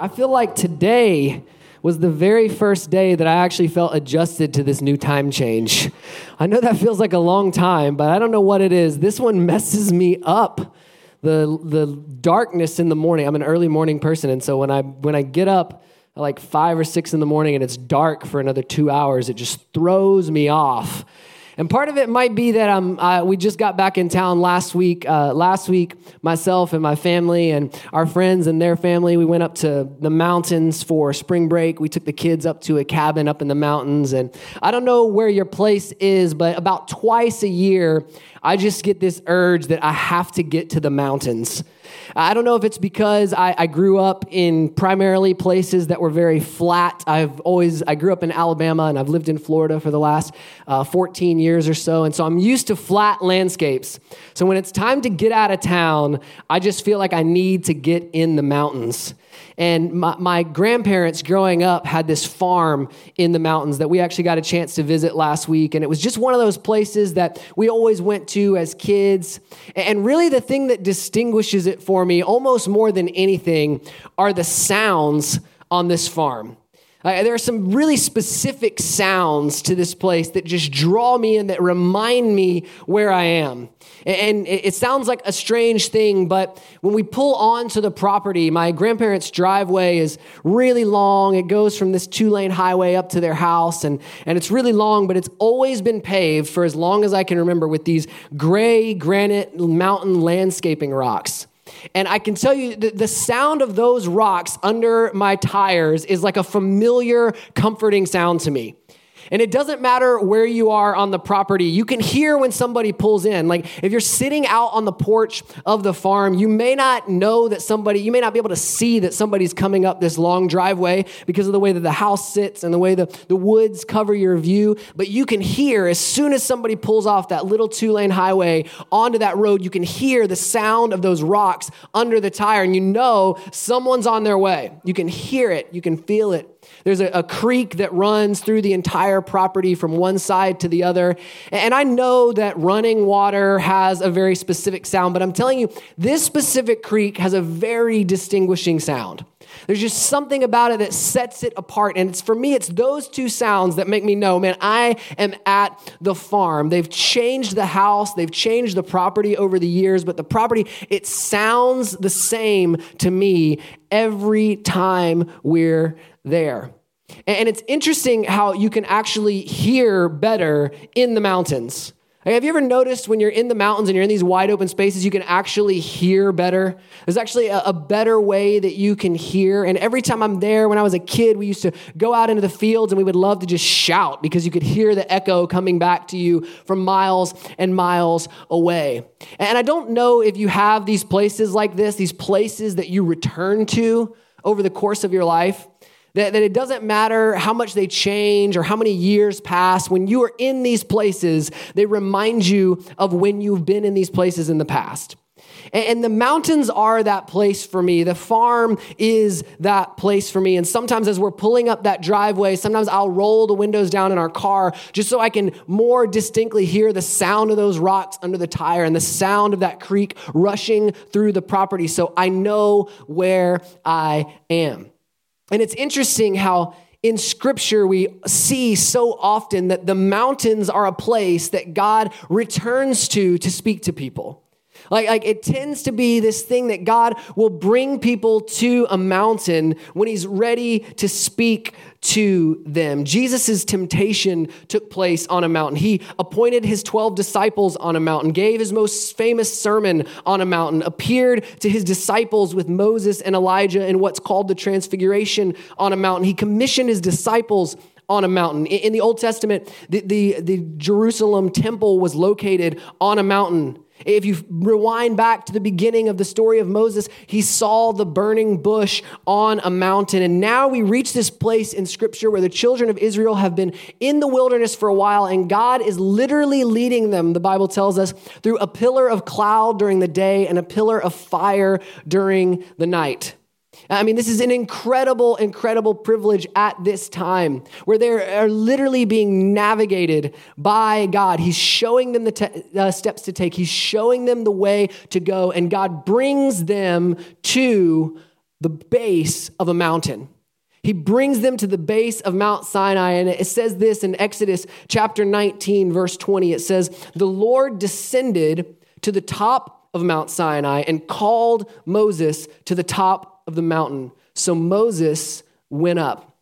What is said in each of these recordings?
I feel like today was the very first day that I actually felt adjusted to this new time change. I know that feels like a long time, but I don't know what it is. This one messes me up. The, the darkness in the morning. I'm an early morning person, and so when I when I get up at like five or six in the morning and it's dark for another two hours, it just throws me off. And part of it might be that I'm, uh, we just got back in town last week. Uh, last week, myself and my family and our friends and their family, we went up to the mountains for spring break. We took the kids up to a cabin up in the mountains. And I don't know where your place is, but about twice a year, I just get this urge that I have to get to the mountains. I don't know if it's because I, I, grew up in primarily places that were very flat. I've always, I grew up in Alabama and I've lived in Florida for the last uh, 14 years or so. And so I'm used to flat landscapes. So when it's time to get out of town, I just feel like I need to get in the mountains. And my, my, grandparents growing up had this farm in the mountains that we actually got a chance to visit last week. And it was just one of those places that we always went to as kids. And really, the thing that distinguishes it for me almost more than anything are the sounds on this farm. Uh, there are some really specific sounds to this place that just draw me in, that remind me where I am. And it sounds like a strange thing, but when we pull onto the property, my grandparents' driveway is really long. It goes from this two lane highway up to their house, and, and it's really long, but it's always been paved for as long as I can remember with these gray granite mountain landscaping rocks. And I can tell you the, sound of those rocks under my tires is like a familiar, comforting sound to me. And it doesn't matter where you are on the property. You can hear when somebody pulls in. Like if you're sitting out on the porch of the farm, you may not know that somebody, you may not be able to see that somebody's coming up this long driveway because of the way that the house sits and the way the, the woods cover your view. But you can hear as soon as somebody pulls off that little two lane highway onto that road, you can hear the sound of those rocks under the tire and you know someone's on their way. You can hear it, you can feel it. There's a, a, creek that runs through the entire property from one side to the other. And I know that running water has a very specific sound, but I'm telling you, this specific creek has a very distinguishing sound. There's just something about it that sets it apart. And it's for me, it's those two sounds that make me know, man, I am at the farm. They've changed the house, they've changed the property over the years, but the property, it sounds the same to me every time we're there. And it's interesting how you can actually hear better in the mountains. Have you ever noticed when you're in the mountains and you're in these wide open spaces, you can actually hear better? There's actually a, a, better way that you can hear. And every time I'm there, when I was a kid, we used to go out into the fields and we would love to just shout because you could hear the echo coming back to you from miles and miles away. And I don't know if you have these places like this, these places that you return to over the course of your life. That, that it doesn't matter how much they change or how many years pass. When you are in these places, they remind you of when you've been in these places in the past. And the mountains are that place for me. The farm is that place for me. And sometimes as we're pulling up that driveway, sometimes I'll roll the windows down in our car just so I can more distinctly hear the sound of those rocks under the tire and the sound of that creek rushing through the property so I know where I am. And it's interesting how in scripture we see so often that the mountains are a place that God returns to to speak to people. Like, like it tends to be this thing that God will bring people to a mountain when he's ready to speak to them. Jesus' temptation took place on a mountain. He appointed his 12 disciples on a mountain, gave his most famous sermon on a mountain, appeared to his disciples with Moses and Elijah in what's called the Transfiguration on a mountain. He commissioned his disciples on a mountain. In the Old Testament, the, the, the Jerusalem temple was located on a mountain. If you rewind back to the beginning of the story of Moses, he saw the burning bush on a mountain. And now we reach this place in scripture where the children of Israel have been in the wilderness for a while, and God is literally leading them, the Bible tells us, through a pillar of cloud during the day and a pillar of fire during the night. I mean, this is an incredible, incredible privilege at this time where they are literally being navigated by God. He's showing them the te- uh, steps to take, He's showing them the way to go, and God brings them to the base of a mountain. He brings them to the base of Mount Sinai, and it says this in Exodus chapter 19, verse 20. It says, The Lord descended to the top of Mount Sinai and called Moses to the top of the mountain. So Moses went up.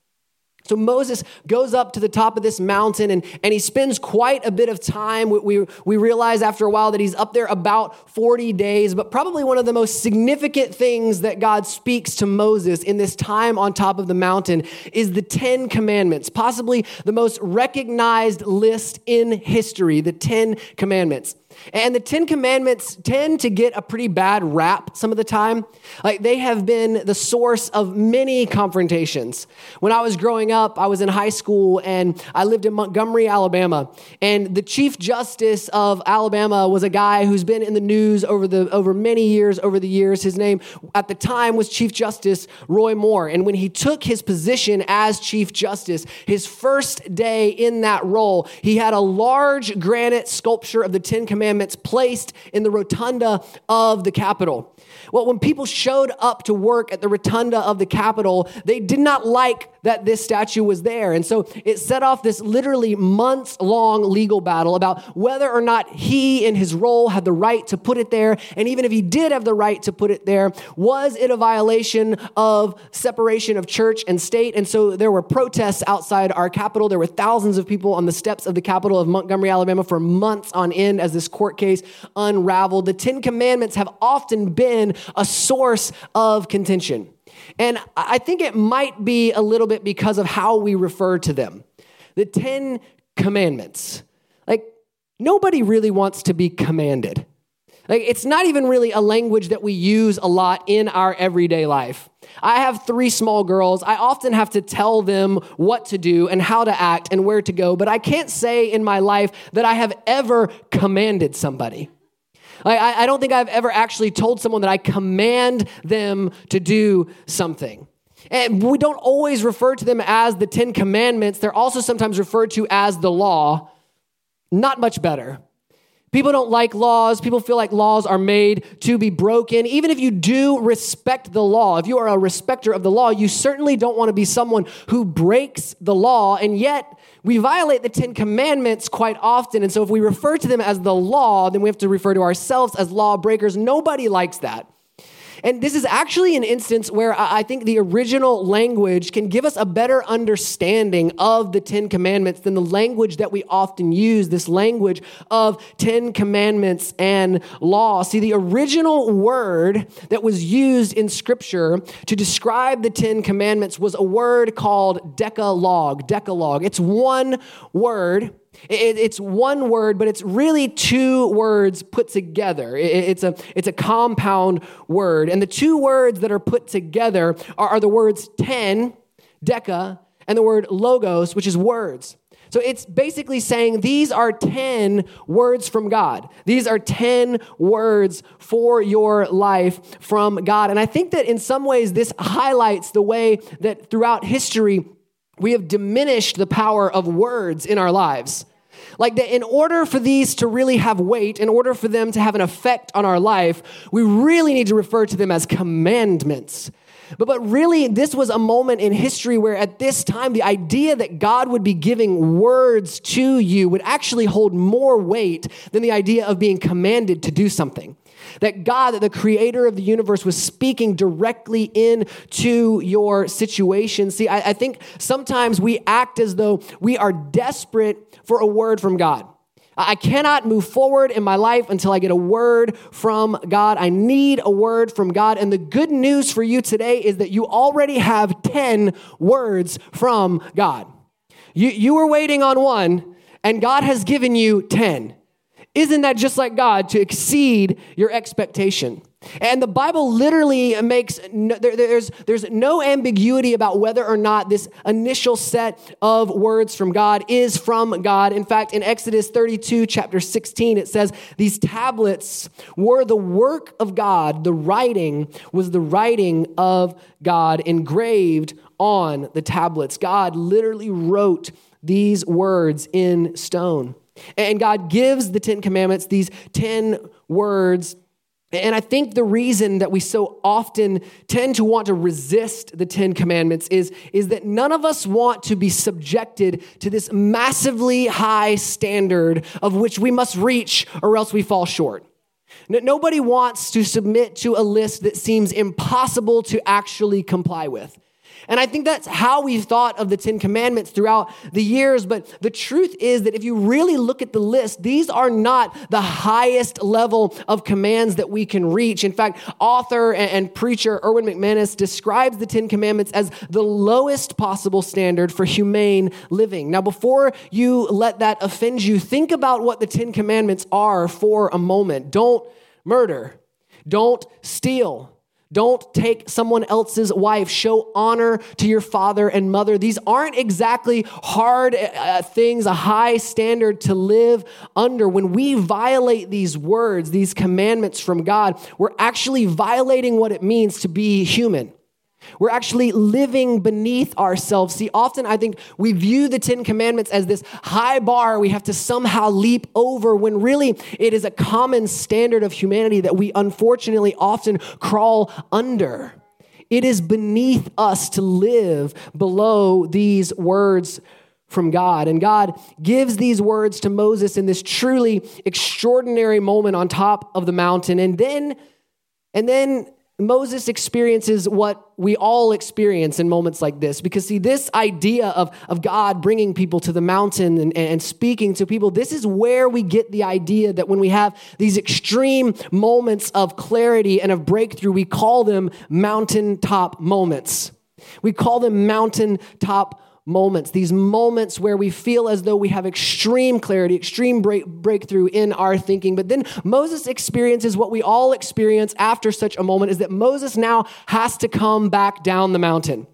So Moses goes up to the top of this mountain and, and he spends quite a bit of time. We, we, we realize after a while that he's up there about 40 days, but probably one of the most significant things that God speaks to Moses in this time on top of the mountain is the Ten Commandments, possibly the most recognized list in history, the Ten Commandments. And the Ten Commandments tend to get a pretty bad rap some of the time. Like they have been the source of many confrontations. When I was growing up, I was in high school and I lived in Montgomery, Alabama. And the Chief Justice of Alabama was a guy who's been in the news over the over many years over the years. His name at the time was Chief Justice Roy Moore. And when he took his position as Chief Justice, his first day in that role, he had a large granite sculpture of the Ten Commandments commandments placed in the rotunda of the Capitol. Well, when people showed up to work at the rotunda of the Capitol, they did not like that this statue was there. And so it set off this literally months long legal battle about whether or not he, in his role, had the right to put it there. And even if he did have the right to put it there, was it a violation of separation of church and state? And so there were protests outside our Capitol. There were thousands of people on the steps of the Capitol of Montgomery, Alabama for months on end as this court case unraveled. The Ten Commandments have often been a source of contention. And I think it might be a little bit because of how we refer to them. The Ten Commandments. Like, nobody really wants to be commanded. Like, it's not even really a language that we use a lot in our everyday life. I have three small girls. I often have to tell them what to do and how to act and where to go, but I can't say in my life that I have ever commanded somebody. I, I don't think I've ever actually told someone that I command them to do something. And we don't always refer to them as the Ten Commandments. They're also sometimes referred to as the law. Not much better. People don't like laws. People feel like laws are made to be broken. Even if you do respect the law, if you are a respecter of the law, you certainly don't want to be someone who breaks the law. And yet, we violate the Ten Commandments quite often. And so, if we refer to them as the law, then we have to refer to ourselves as lawbreakers. Nobody likes that. And this is actually an instance where I think the original language can give us a better understanding of the Ten Commandments than the language that we often use, this language of Ten Commandments and law. See, the original word that was used in Scripture to describe the Ten Commandments was a word called decalogue. Decalogue. It's one word it's one word, but it's really two words put together. it's, a, it's a compound word. And the two words that are put together are, are the words ten, deca, and the word logos, which is words. So it's basically saying these are 10 words from God. These are 10 words for your life from God. And I think that in some ways this highlights the way that throughout history we have diminished the power of words in our lives. Like that, in order for these to really have weight, in order for them to have an effect on our life, we really need to refer to them as commandments. But, but really, this was a moment in history where at this time, the idea that God would be giving words to you would actually hold more weight than the idea of being commanded to do something. That God, that the creator of the universe, was speaking directly into your situation. See, I, I think sometimes we act as though we are desperate for a word from God. I cannot move forward in my life until I get a word from God. I need a word from God. And the good news for you today is that you already have 10 words from God. You, you were waiting on one, and God has given you 10. Isn't that just like God to exceed your expectation? And the Bible literally makes no, there, there's, there's no ambiguity about whether or not this initial set of words from God is from God. In fact, in Exodus 32, chapter 16, it says, These tablets were the work of God. The writing was the writing of God engraved on the tablets. God literally wrote these words in stone. And God gives the Ten Commandments, these 10 words And I think the reason that we so often tend to want to resist the Ten Commandments is, is that none of us want to be subjected to this massively high standard of which we must reach or else we fall short. Nobody wants to submit to a list that seems impossible to actually comply with. And I think that's how we've thought of the Ten Commandments throughout the years. But the truth is that if you really look at the list, these are not the highest level of commands that we can reach. In fact, author and preacher Erwin McManus describes the Ten Commandments as the lowest possible standard for humane living. Now, before you let that offend you, think about what the Ten Commandments are for a moment. Don't murder, don't steal. Don't take someone else's wife. Show honor to your father and mother. These aren't exactly hard uh, uh, things, a high standard to live under. When we violate these words, these commandments from God, we're actually violating what it means to be human. We're actually living beneath ourselves. See, often I think we view the Ten Commandments as this high bar we have to somehow leap over when really it is a common standard of humanity that we unfortunately often crawl under. It is beneath us to live below these words from God. And God gives these words to Moses in this truly extraordinary moment on top of the mountain. And then, and then Moses experiences what we all experience in moments like this. Because, see, this idea of, of God bringing people to the mountain and, and speaking to people, this is where we get the idea that when we have these extreme moments of clarity and of breakthrough, we call them mountaintop moments. We call them mountaintop moments, these moments where we feel as though we have extreme clarity, extreme break, breakthrough in our thinking. But then Moses experiences what we all experience after such a moment is that Moses now has to come back down the mountain.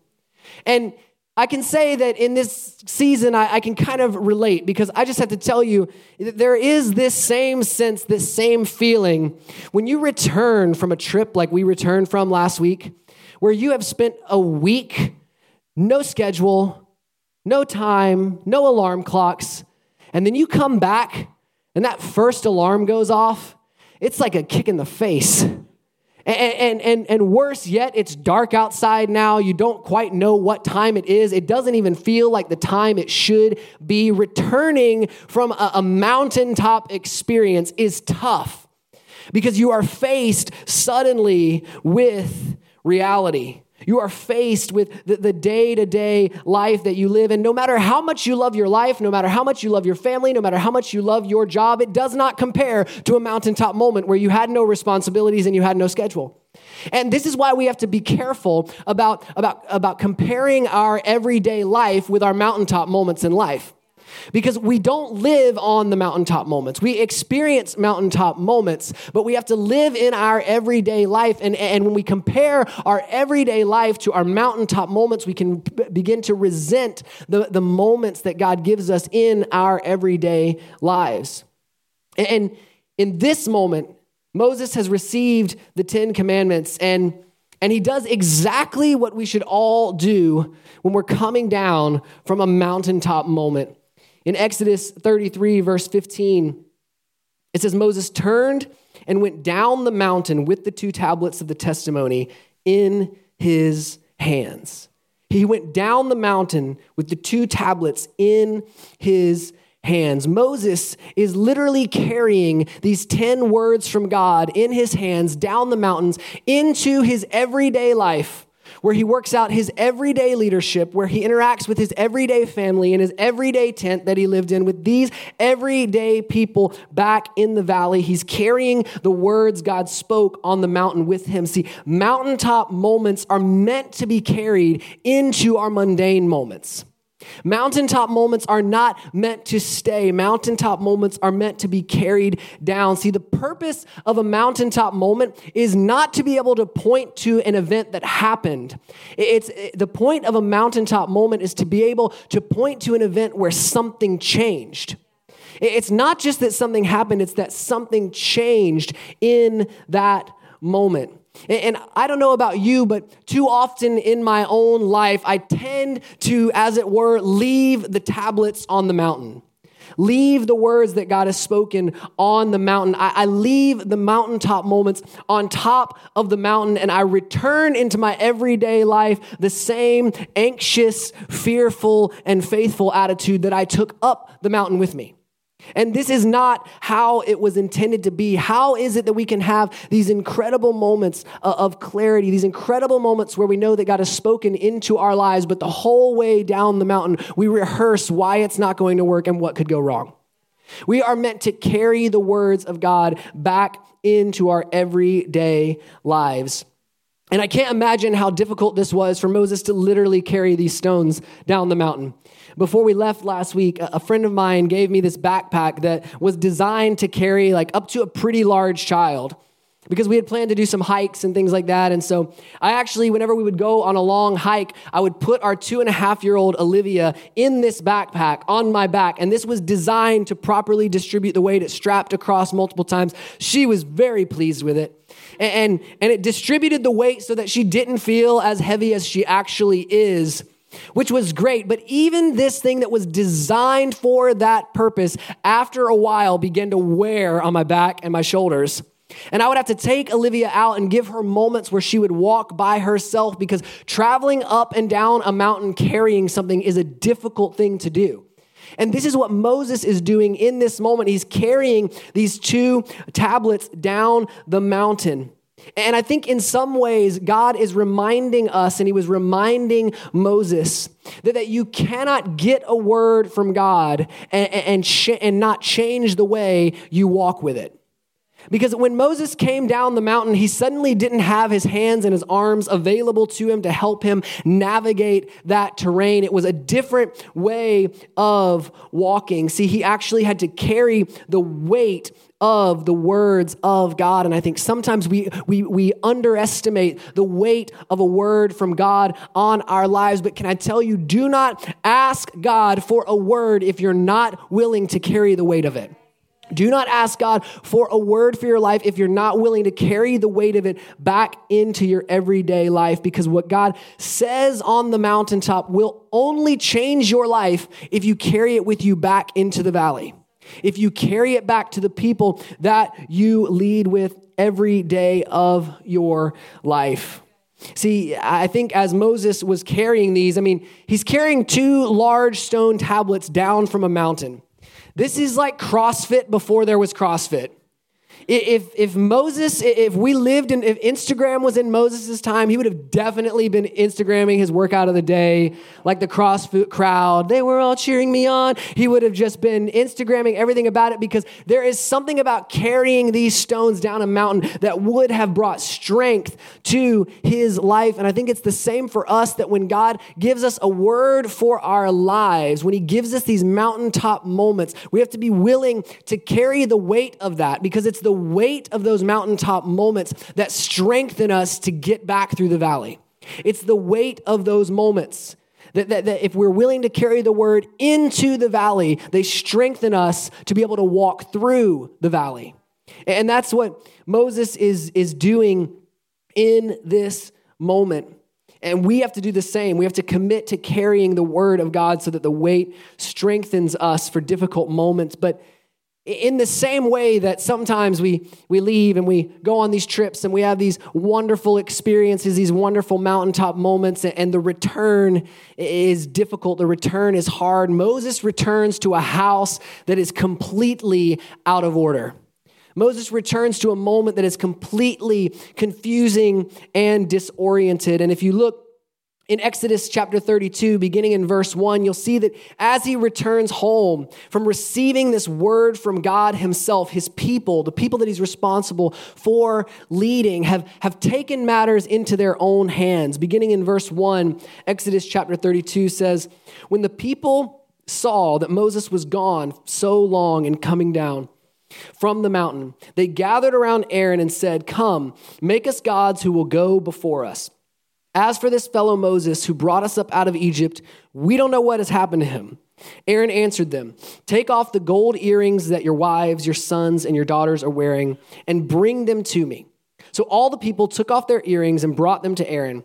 And I can say that in this season, I, I, can kind of relate because I just have to tell you that there is this same sense, this same feeling when you return from a trip like we returned from last week, where you have spent a week, no schedule, no time, no alarm clocks. And then you come back and that first alarm goes off. It's like a kick in the face. And, and, and, worse yet, it's dark outside now. You don't quite know what time it is. It doesn't even feel like the time it should be. Returning from a, a mountaintop experience is tough because you are faced suddenly with reality. You are faced with the day to day life that you live. And no matter how much you love your life, no matter how much you love your family, no matter how much you love your job, it does not compare to a mountaintop moment where you had no responsibilities and you had no schedule. And this is why we have to be careful about, about, about comparing our everyday life with our mountaintop moments in life. Because we don't live on the mountaintop moments. We experience mountaintop moments, but we have to live in our everyday life. And, and when we compare our everyday life to our mountaintop moments, we can b- begin to resent the, the moments that God gives us in our everyday lives. And in this moment, Moses has received the Ten Commandments and and he does exactly what we should all do when we're coming down from a mountaintop moment. In Exodus 33, verse 15, it says, Moses turned and went down the mountain with the two tablets of the testimony in his hands. He went down the mountain with the two tablets in his hands. Moses is literally carrying these 10 words from God in his hands down the mountains into his everyday life where he works out his everyday leadership, where he interacts with his everyday family in his everyday tent that he lived in with these everyday people back in the valley. He's carrying the words God spoke on the mountain with him. See, mountaintop moments are meant to be carried into our mundane moments. Mountaintop moments are not meant to stay. Mountaintop moments are meant to be carried down. See, the purpose of a mountaintop moment is not to be able to point to an event that happened. It's the point of a mountaintop moment is to be able to point to an event where something changed. It's not just that something happened, it's that something changed in that moment. And I don't know about you, but too often in my own life, I tend to, as it were, leave the tablets on the mountain. leave the words that God has spoken on the mountain. I, I, leave the mountaintop moments on top of the mountain and I return into my everyday life the same anxious, fearful, and faithful attitude that I took up the mountain with me. And this is not how it was intended to be. How is it that we can have these incredible moments uh, of clarity, these incredible moments where we know that God has spoken into our lives, but the whole way down the mountain, we rehearse why it's not going to work and what could go wrong? We are meant to carry the words of God back into our everyday lives. And I can't imagine how difficult this was for Moses to literally carry these stones down the mountain. Before we left last week, a friend of mine gave me this backpack that was designed to carry like up to a pretty large child because we had planned to do some hikes and things like that. And so I actually, whenever we would go on a long hike, I would put our two and a half year old Olivia in this backpack on my back. And this was designed to properly distribute the weight. It strapped across multiple times. She was very pleased with it. And, and, and it distributed the weight so that she didn't feel as heavy as she actually is which was great. But even this thing that was designed for that purpose, after a while, began to wear on my back and my shoulders. And I would have to take Olivia out and give her moments where she would walk by herself because traveling up and down a mountain carrying something is a difficult thing to do. And this is what Moses is doing in this moment. He's carrying these two tablets down the mountain. And I think in some ways, God is reminding us, and He was reminding Moses, that, that you cannot get a word from God and, and, sh- and not change the way you walk with it. Because when Moses came down the mountain, he suddenly didn't have his hands and his arms available to him to help him navigate that terrain. It was a different way of walking. See, he actually had to carry the weight of the words of God. And I think sometimes we, we, we underestimate the weight of a word from God on our lives. But can I tell you, do not ask God for a word if you're not willing to carry the weight of it. Do not ask God for a word for your life if you're not willing to carry the weight of it back into your everyday life because what God says on the mountaintop will only change your life if you carry it with you back into the valley if you carry it back to the people that you lead with every day of your life. See, I think as Moses was carrying these, I mean, he's carrying two large stone tablets down from a mountain. This is like CrossFit before there was CrossFit. If, if Moses, if we lived in, if Instagram was in Moses' time, he would have definitely been Instagramming his workout of the day, like the CrossFit crowd. They were all cheering me on. He would have just been Instagramming everything about it because there is something about carrying these stones down a mountain that would have brought strength to his life. And I think it's the same for us that when God gives us a word for our lives, when he gives us these mountaintop moments, we have to be willing to carry the weight of that because it's the the weight of those mountaintop moments that strengthen us to get back through the valley. It's the weight of those moments that, that, that, if we're willing to carry the word into the valley, they strengthen us to be able to walk through the valley. And that's what Moses is, is doing in this moment. And we have to do the same. We have to commit to carrying the word of God so that the weight strengthens us for difficult moments. But in the same way that sometimes we, we leave and we go on these trips and we have these wonderful experiences, these wonderful mountaintop moments, and the return is difficult, the return is hard. Moses returns to a house that is completely out of order. Moses returns to a moment that is completely confusing and disoriented. And if you look in Exodus chapter 32, beginning in verse 1, you'll see that as he returns home from receiving this word from God himself, his people, the people that he's responsible for leading, have, have taken matters into their own hands. Beginning in verse 1, Exodus chapter 32 says, When the people saw that Moses was gone so long and coming down, from the mountain, they gathered around Aaron and said, Come, make us gods who will go before us. As for this fellow Moses who brought us up out of Egypt, we don't know what has happened to him. Aaron answered them Take off the gold earrings that your wives, your sons, and your daughters are wearing, and bring them to me. So all the people took off their earrings and brought them to Aaron.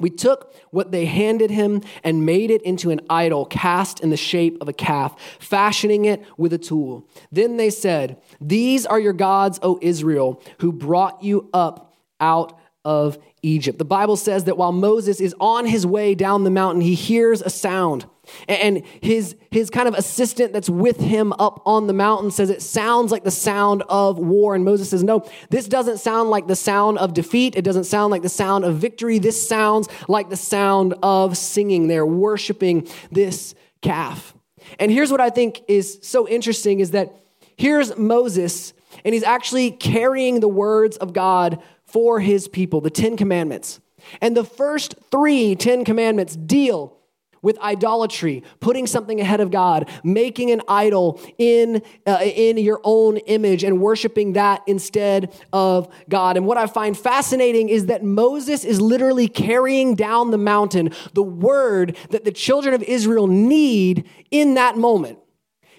We took what they handed him and made it into an idol cast in the shape of a calf, fashioning it with a tool. Then they said, These are your gods, O Israel, who brought you up out of Egypt. The Bible says that while Moses is on his way down the mountain, he hears a sound. And his, his kind of assistant that's with him up on the mountain says it sounds like the sound of war. And Moses says, No, this doesn't sound like the sound of defeat. It doesn't sound like the sound of victory. This sounds like the sound of singing. They're worshiping this calf. And here's what I think is so interesting is that here's Moses, and he's actually carrying the words of God for his people, the Ten Commandments. And the first three Ten Commandments deal with idolatry, putting something ahead of God, making an idol in, uh, in your own image and worshiping that instead of God. And what I find fascinating is that Moses is literally carrying down the mountain the word that the children of Israel need in that moment.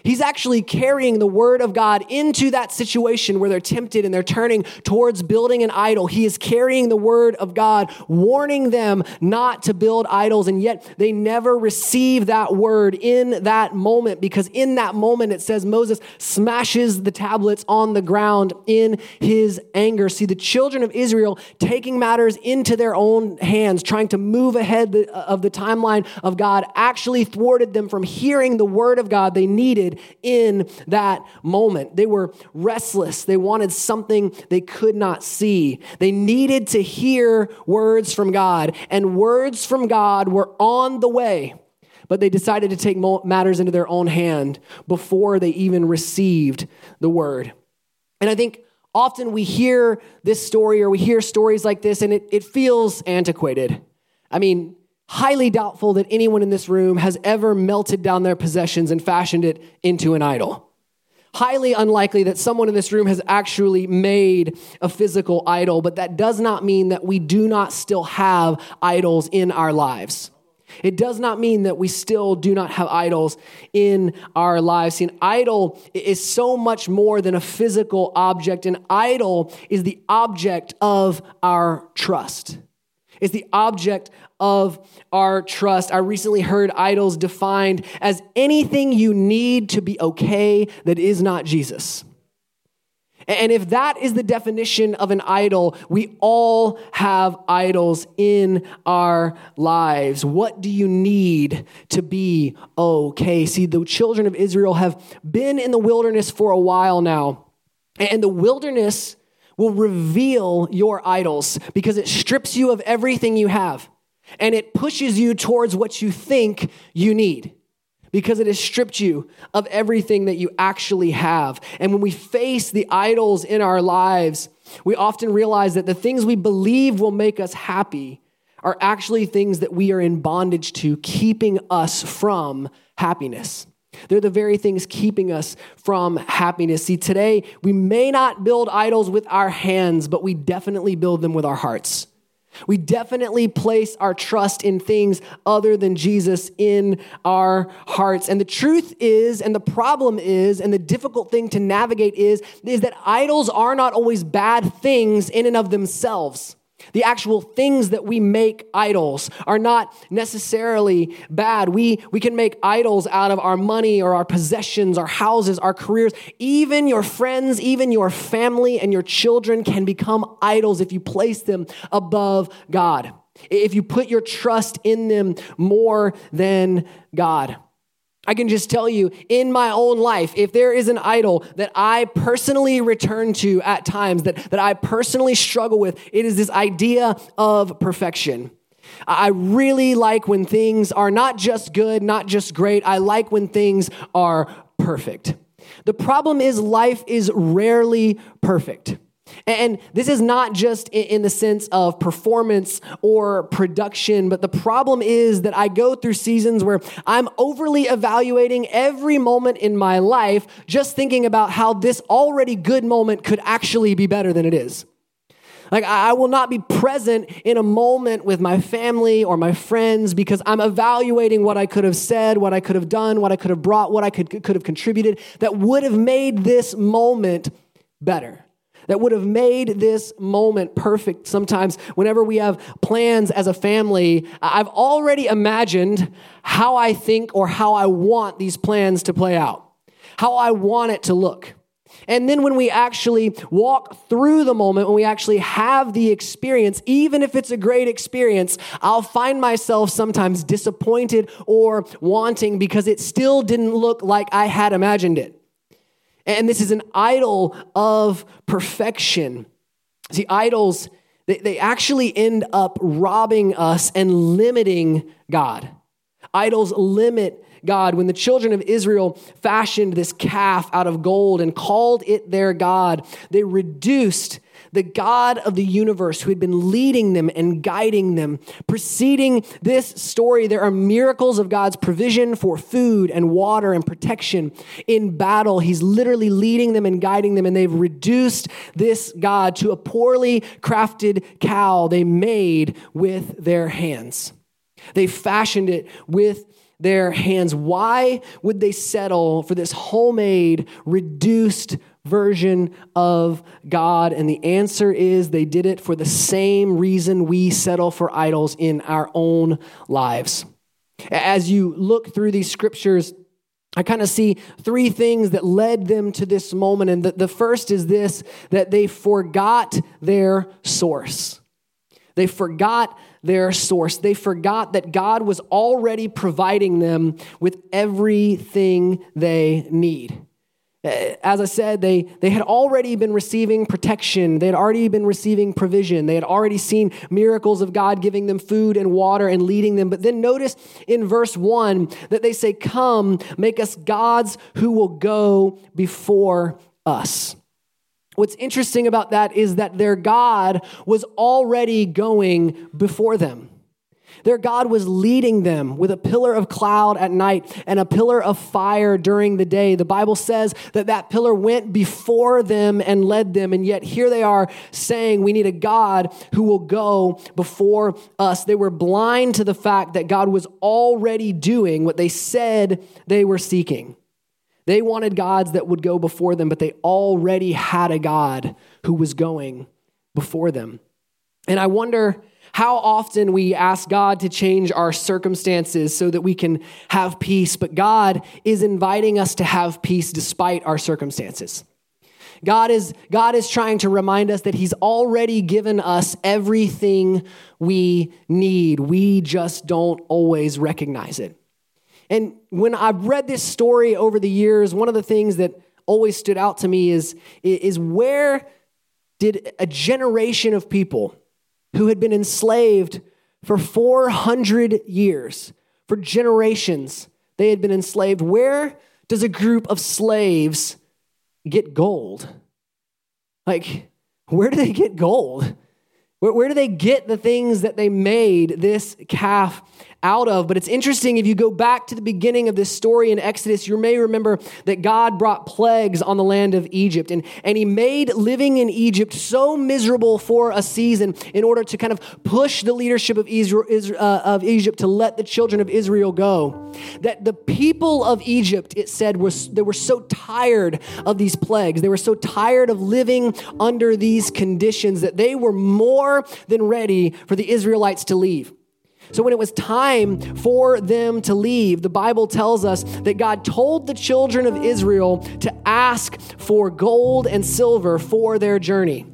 He's actually carrying the word of God into that situation where they're tempted and they're turning towards building an idol. He is carrying the word of God, warning them not to build idols, and yet they never receive that word in that moment because in that moment it says Moses smashes the tablets on the ground in his anger. See, the children of Israel taking matters into their own hands, trying to move ahead of the timeline of God, actually thwarted them from hearing the word of God they needed in that moment. They were restless. They wanted something they could not see. They needed to hear words from God, and words from God were on the way. But they decided to take matters into their own hand before they even received the word. And I think often we hear this story or we hear stories like this and it, it feels antiquated. I mean, highly doubtful that anyone in this room has ever melted down their possessions and fashioned it into an idol. Highly unlikely that someone in this room has actually made a physical idol, but that does not mean that we do not still have idols in our lives. It does not mean that we still do not have idols in our lives. See, an idol is so much more than a physical object. An idol is the object of our trust. It's the object of our trust. I recently heard idols defined as anything you need to be okay that is not Jesus. And if that is the definition of an idol, we all have idols in our lives. What do you need to be okay? See, the children of Israel have been in the wilderness for a while now. And the wilderness will reveal your idols because it strips you of everything you have and it pushes you towards what you think you need because it has stripped you of everything that you actually have. And when we face the idols in our lives, we often realize that the things we believe will make us happy are actually things that we are in bondage to, keeping us from happiness. They're the very things keeping us from happiness. See, today we may not build idols with our hands, but we definitely build them with our hearts. We definitely place our trust in things other than Jesus in our hearts. And the truth is, and the problem is, and the difficult thing to navigate is, is that idols are not always bad things in and of themselves. The actual things that we make idols are not necessarily bad. We, we can make idols out of our money or our possessions, our houses, our careers. Even your friends, even your family and your children can become idols if you place them above God, if you put your trust in them more than God. I can just tell you in my own life, if there is an idol that I personally return to at times, that, that I personally struggle with, it is this idea of perfection. I really like when things are not just good, not just great. I like when things are perfect. The problem is, life is rarely perfect. And this is not just in the sense of performance or production, but the problem is that I go through seasons where I'm overly evaluating every moment in my life, just thinking about how this already good moment could actually be better than it is. Like, I will not be present in a moment with my family or my friends because I'm evaluating what I could have said, what I could have done, what I could have brought, what I could, could have contributed that would have made this moment better. That would have made this moment perfect. Sometimes, whenever we have plans as a family, I've already imagined how I think or how I want these plans to play out, how I want it to look. And then when we actually walk through the moment, when we actually have the experience, even if it's a great experience, I'll find myself sometimes disappointed or wanting because it still didn't look like I had imagined it. And this is an idol of perfection. See, idols, they, they actually end up robbing us and limiting God. Idols limit God. When the children of Israel fashioned this calf out of gold and called it their God, they reduced the God of the universe who had been leading them and guiding them. Preceding this story, there are miracles of God's provision for food and water and protection in battle. He's literally leading them and guiding them, and they've reduced this God to a poorly crafted cow they made with their hands. They fashioned it with their hands. Why would they settle for this homemade, reduced version of God? And the answer is they did it for the same reason we settle for idols in our own lives. As you look through these scriptures, I kind of see three things that led them to this moment. And the, the first is this that they forgot their source. They forgot their source. They forgot that God was already providing them with everything they need. Uh, as I said, they, they had already been receiving protection. They had already been receiving provision. They had already seen miracles of God giving them food and water and leading them. But then notice in verse 1 that they say, Come, make us gods who will go before us. What's interesting about that is that their God was already going before them. Their God was leading them with a pillar of cloud at night and a pillar of fire during the day. The Bible says that that pillar went before them and led them. And yet here they are saying, We need a God who will go before us. They were blind to the fact that God was already doing what they said they were seeking. They wanted gods that would go before them, but they already had a God who was going before them. And I wonder how often we ask God to change our circumstances so that we can have peace, but God is inviting us to have peace despite our circumstances. God is, God is trying to remind us that He's already given us everything we need. We just don't always recognize it. And when I've read this story over the years, one of the things that always stood out to me is, is where did a generation of people who had been enslaved for 400 years, for generations, they had been enslaved, where does a group of slaves get gold? Like, where do they get gold? Where, where do they get the things that they made this calf out of. But it's interesting if you go back to the beginning of this story in Exodus, you may remember that God brought plagues on the land of Egypt. And, and he made living in Egypt so miserable for a season in order to kind of push the leadership of, Israel, uh, of Egypt to let the children of Israel go. That the people of Egypt, it said, was, they were so tired of these plagues. They were so tired of living under these conditions that they were more than ready for the Israelites to leave. So, when it was time for them to leave, the Bible tells us that God told the children of Israel to ask for gold and silver for their journey.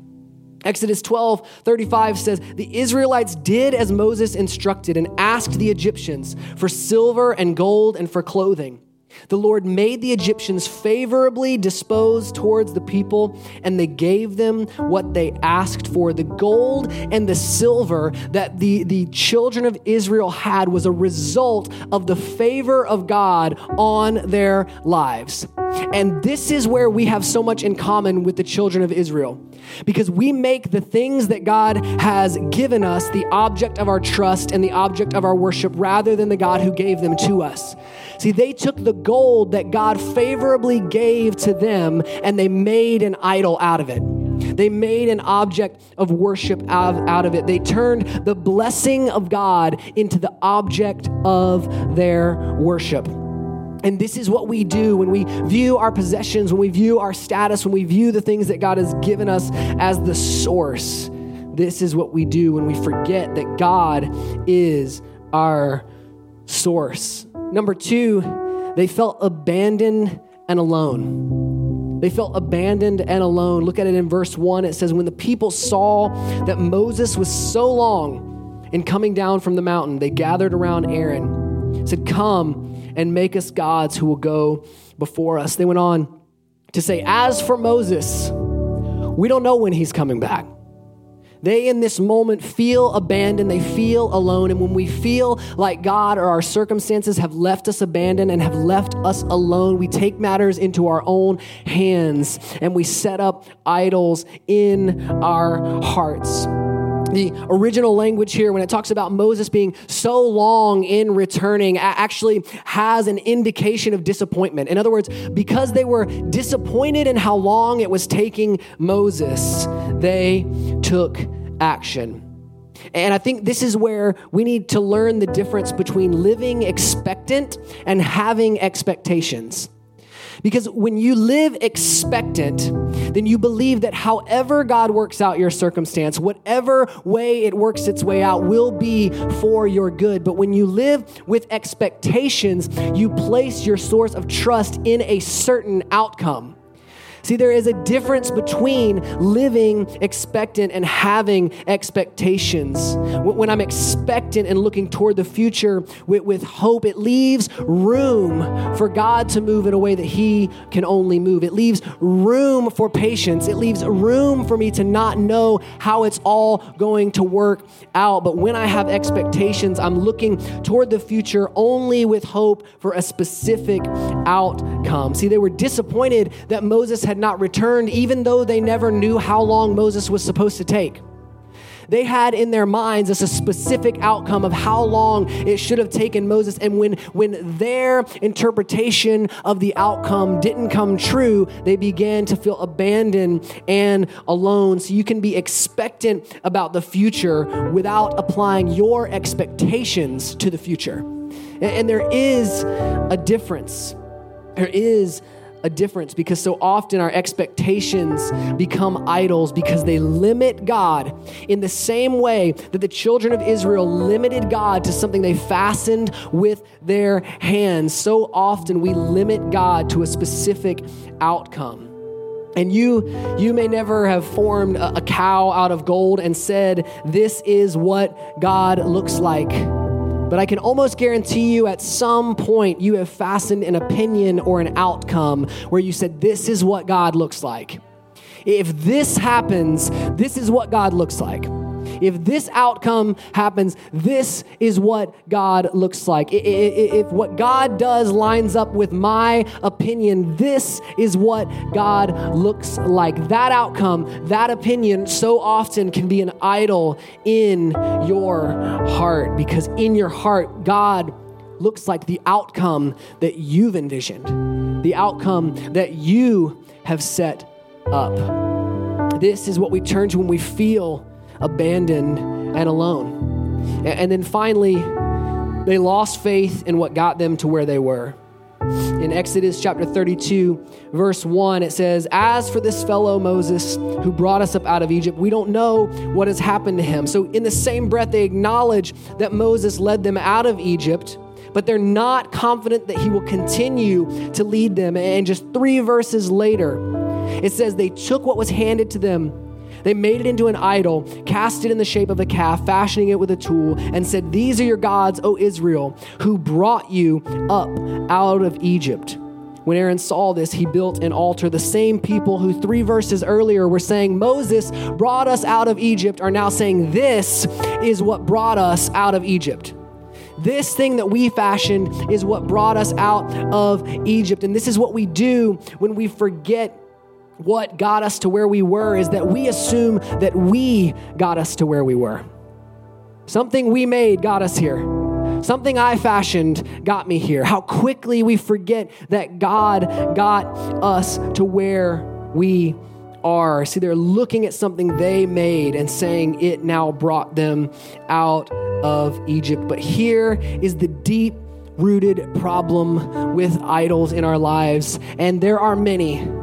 Exodus 12, 35 says, The Israelites did as Moses instructed and asked the Egyptians for silver and gold and for clothing. The Lord made the Egyptians favorably disposed towards the people, and they gave them what they asked for. The gold and the silver that the, the children of Israel had was a result of the favor of God on their lives. And this is where we have so much in common with the children of Israel because we make the things that God has given us the object of our trust and the object of our worship rather than the God who gave them to us. See, they took the gold that God favorably gave to them and they made an idol out of it. They made an object of worship out of, out of it. They turned the blessing of God into the object of their worship. And this is what we do when we view our possessions, when we view our status, when we view the things that God has given us as the source. This is what we do when we forget that God is our source. Number two, they felt abandoned and alone. They felt abandoned and alone. Look at it in verse 1. It says, When the people saw that Moses was so long in coming down from the mountain, they gathered around Aaron, said, Come and make us gods who will go before us. They went on to say, As for Moses, we don't know when he's coming back. They, in this moment, feel abandoned. They feel alone. And when we feel like God or our circumstances have left us abandoned and have left us alone, we take matters into our own hands and we set up idols in our hearts. The original language here, when it talks about Moses being so long in returning, actually has an indication of disappointment. In other words, because they were disappointed in how long it was taking Moses, they took action. And I think this is where we need to learn the difference between living expectant and having expectations. Because when you live expectant, then you believe that however God works out your circumstance, whatever way it works its way out, will be for your good. But when you live with expectations, you place your source of trust in a certain outcome. See, there is a difference between living expectant and having expectations. When I'm expectant and looking toward the future with, with, hope, it leaves room for God to move in a way that He can only move. It leaves room for patience. It leaves room for me to not know how it's all going to work out. But when I have expectations, I'm looking toward the future only with hope for a specific outcome. See, they were disappointed that Moses had not returned, even though they never knew how long Moses was supposed to take. They had in their minds a specific outcome of how long it should have taken Moses. And when, when their interpretation of the outcome didn't come true, they began to feel abandoned and alone. So you can be expectant about the future without applying your expectations to the future. And, and there is a difference. There is a difference because so often our expectations become idols because they limit God in the same way that the children of Israel limited God to something they fastened with their hands. So often we limit God to a specific outcome. And you, you may never have formed a, a cow out of gold and said, This is what God looks like. But I can almost guarantee you at some point you have fastened an opinion or an outcome where you said, This is what God looks like. If this happens, this is what God looks like. If this outcome happens, this is what God looks like. If what God does lines up with my opinion, this is what God looks like. That outcome, that opinion, so often can be an idol in your heart because in your heart, God looks like the outcome that you've envisioned, the outcome that you have set up. This is what we turn to when we feel abandoned and alone. And then finally, they lost faith in what got them to where they were. In Exodus chapter 32, verse 1, it says, As for this fellow Moses who brought us up out of Egypt, we don't know what has happened to him. So, in the same breath, they acknowledge that Moses led them out of Egypt, but they're not confident that he will continue to lead them. And just three verses later, it says, They took what was handed to them they made it into an idol, cast it in the shape of a calf, fashioning it with a tool, and said, These are your gods, O Israel, who brought you up out of Egypt. When Aaron saw this, he built an altar. The same people who three verses earlier were saying, Moses brought us out of Egypt, are now saying, This is what brought us out of Egypt. This thing that we fashioned is what brought us out of Egypt. And this is what we do when we forget what got us to where we were is that we assume that we got us to where we were. Something we made got us here. Something I fashioned got me here. How quickly we forget that God got us to where we are. See, they're looking at something they made and saying it now brought them out of Egypt. But here is the deep rooted problem with idols in our lives, and there are many.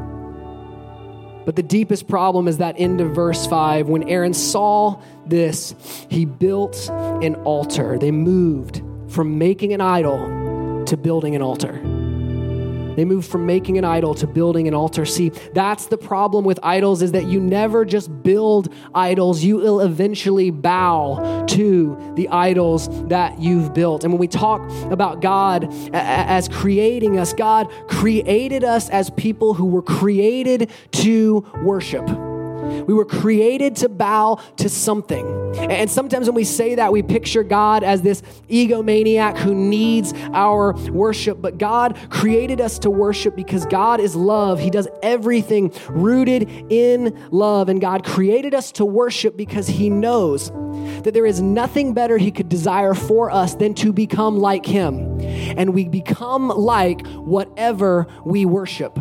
But the deepest problem is that end of verse 5. When Aaron saw this, he built an altar. They moved from making an idol to building an altar. They move from making an idol to building an altar. See, that's the problem with idols is that you never just build idols. You will eventually bow to the idols that you've built. And when we talk about God as creating us, God created us as people who were created to worship. We were created to bow to something. And sometimes when we say that, we picture God as this egomaniac who needs our worship. But God created us to worship because God is love. He does everything rooted in love. And God created us to worship because He knows that there is nothing better He could desire for us than to become like Him. And we become like whatever we worship.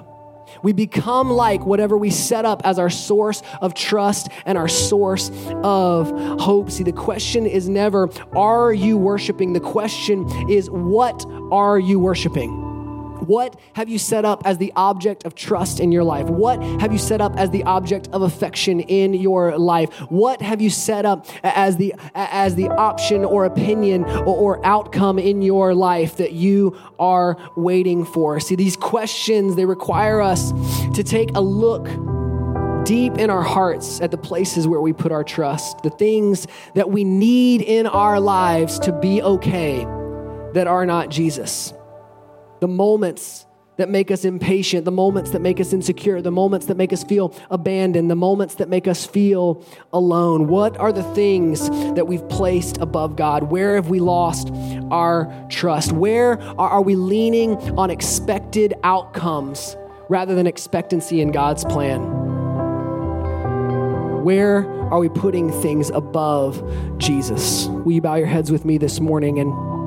We become like whatever we set up as our source of trust and our source of hope. See, the question is never, are you worshiping? The question is, what are you worshiping? What have you set up as the object of trust in your life? What have you set up as the object of affection in your life? What have you set up as the as the option or opinion or, or outcome in your life that you are waiting for? See, these questions they require us to take a look deep in our hearts at the places where we put our trust, the things that we need in our lives to be okay that are not Jesus the moments that make us impatient, the moments that make us insecure, the moments that make us feel abandoned, the moments that make us feel alone. What are the things that we've placed above God? Where have we lost our trust? Where are we leaning on expected outcomes rather than expectancy in God's plan? Where are we putting things above Jesus? Will you bow your heads with me this morning and